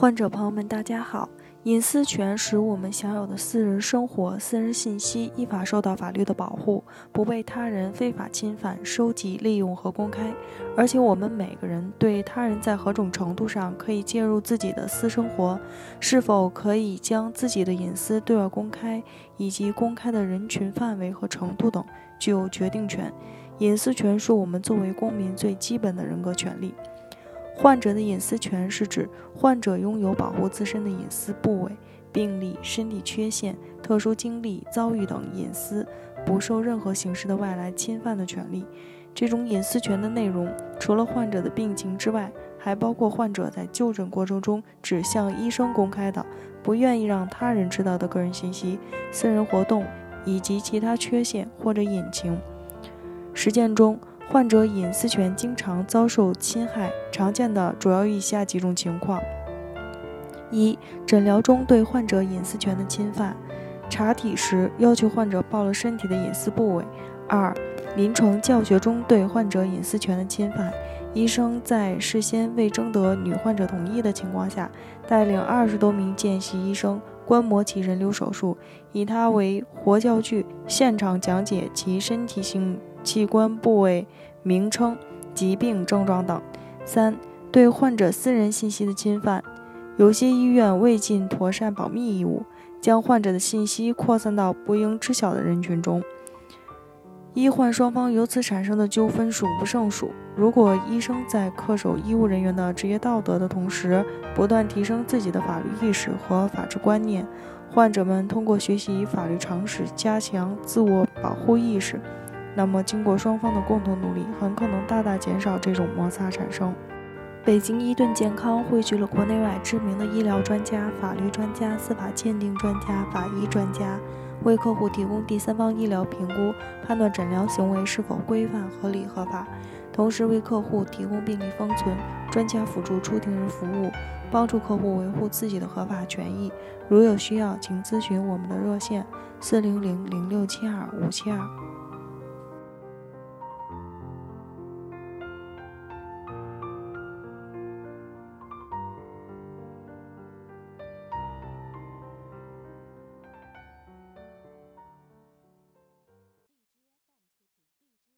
患者朋友们，大家好。隐私权使我们享有的私人生活、私人信息依法受到法律的保护，不被他人非法侵犯、收集、利用和公开。而且，我们每个人对他人在何种程度上可以介入自己的私生活，是否可以将自己的隐私对外公开，以及公开的人群范围和程度等，具有决定权。隐私权是我们作为公民最基本的人格权利。患者的隐私权是指患者拥有保护自身的隐私部位、病例、身体缺陷、特殊经历、遭遇等隐私不受任何形式的外来侵犯的权利。这种隐私权的内容，除了患者的病情之外，还包括患者在就诊过程中只向医生公开的、不愿意让他人知道的个人信息、私人活动以及其他缺陷或者隐情。实践中。患者隐私权经常遭受侵害，常见的主要以下几种情况：一、诊疗中对患者隐私权的侵犯；查体时要求患者报了身体的隐私部位；二、临床教学中对患者隐私权的侵犯；医生在事先未征得女患者同意的情况下，带领二十多名见习医生观摩其人流手术，以她为活教具，现场讲解其身体性。器官部位名称、疾病症状等。三、对患者私人信息的侵犯，有些医院未尽妥善保密义务，将患者的信息扩散到不应知晓的人群中，医患双方由此产生的纠纷数不胜数。如果医生在恪守医务人员的职业道德的同时，不断提升自己的法律意识和法治观念，患者们通过学习法律常识，加强自我保护意识。那么，经过双方的共同努力，很可能大大减少这种摩擦产生。北京伊顿健康汇聚了国内外知名的医疗专家、法律专家、司法鉴定专家、法医专家，为客户提供第三方医疗评估，判断诊疗行为是否规范、合理、合法，同时为客户提供病历封存、专家辅助出庭人服务，帮助客户维护自己的合法权益。如有需要，请咨询我们的热线：四零零零六七二五七二。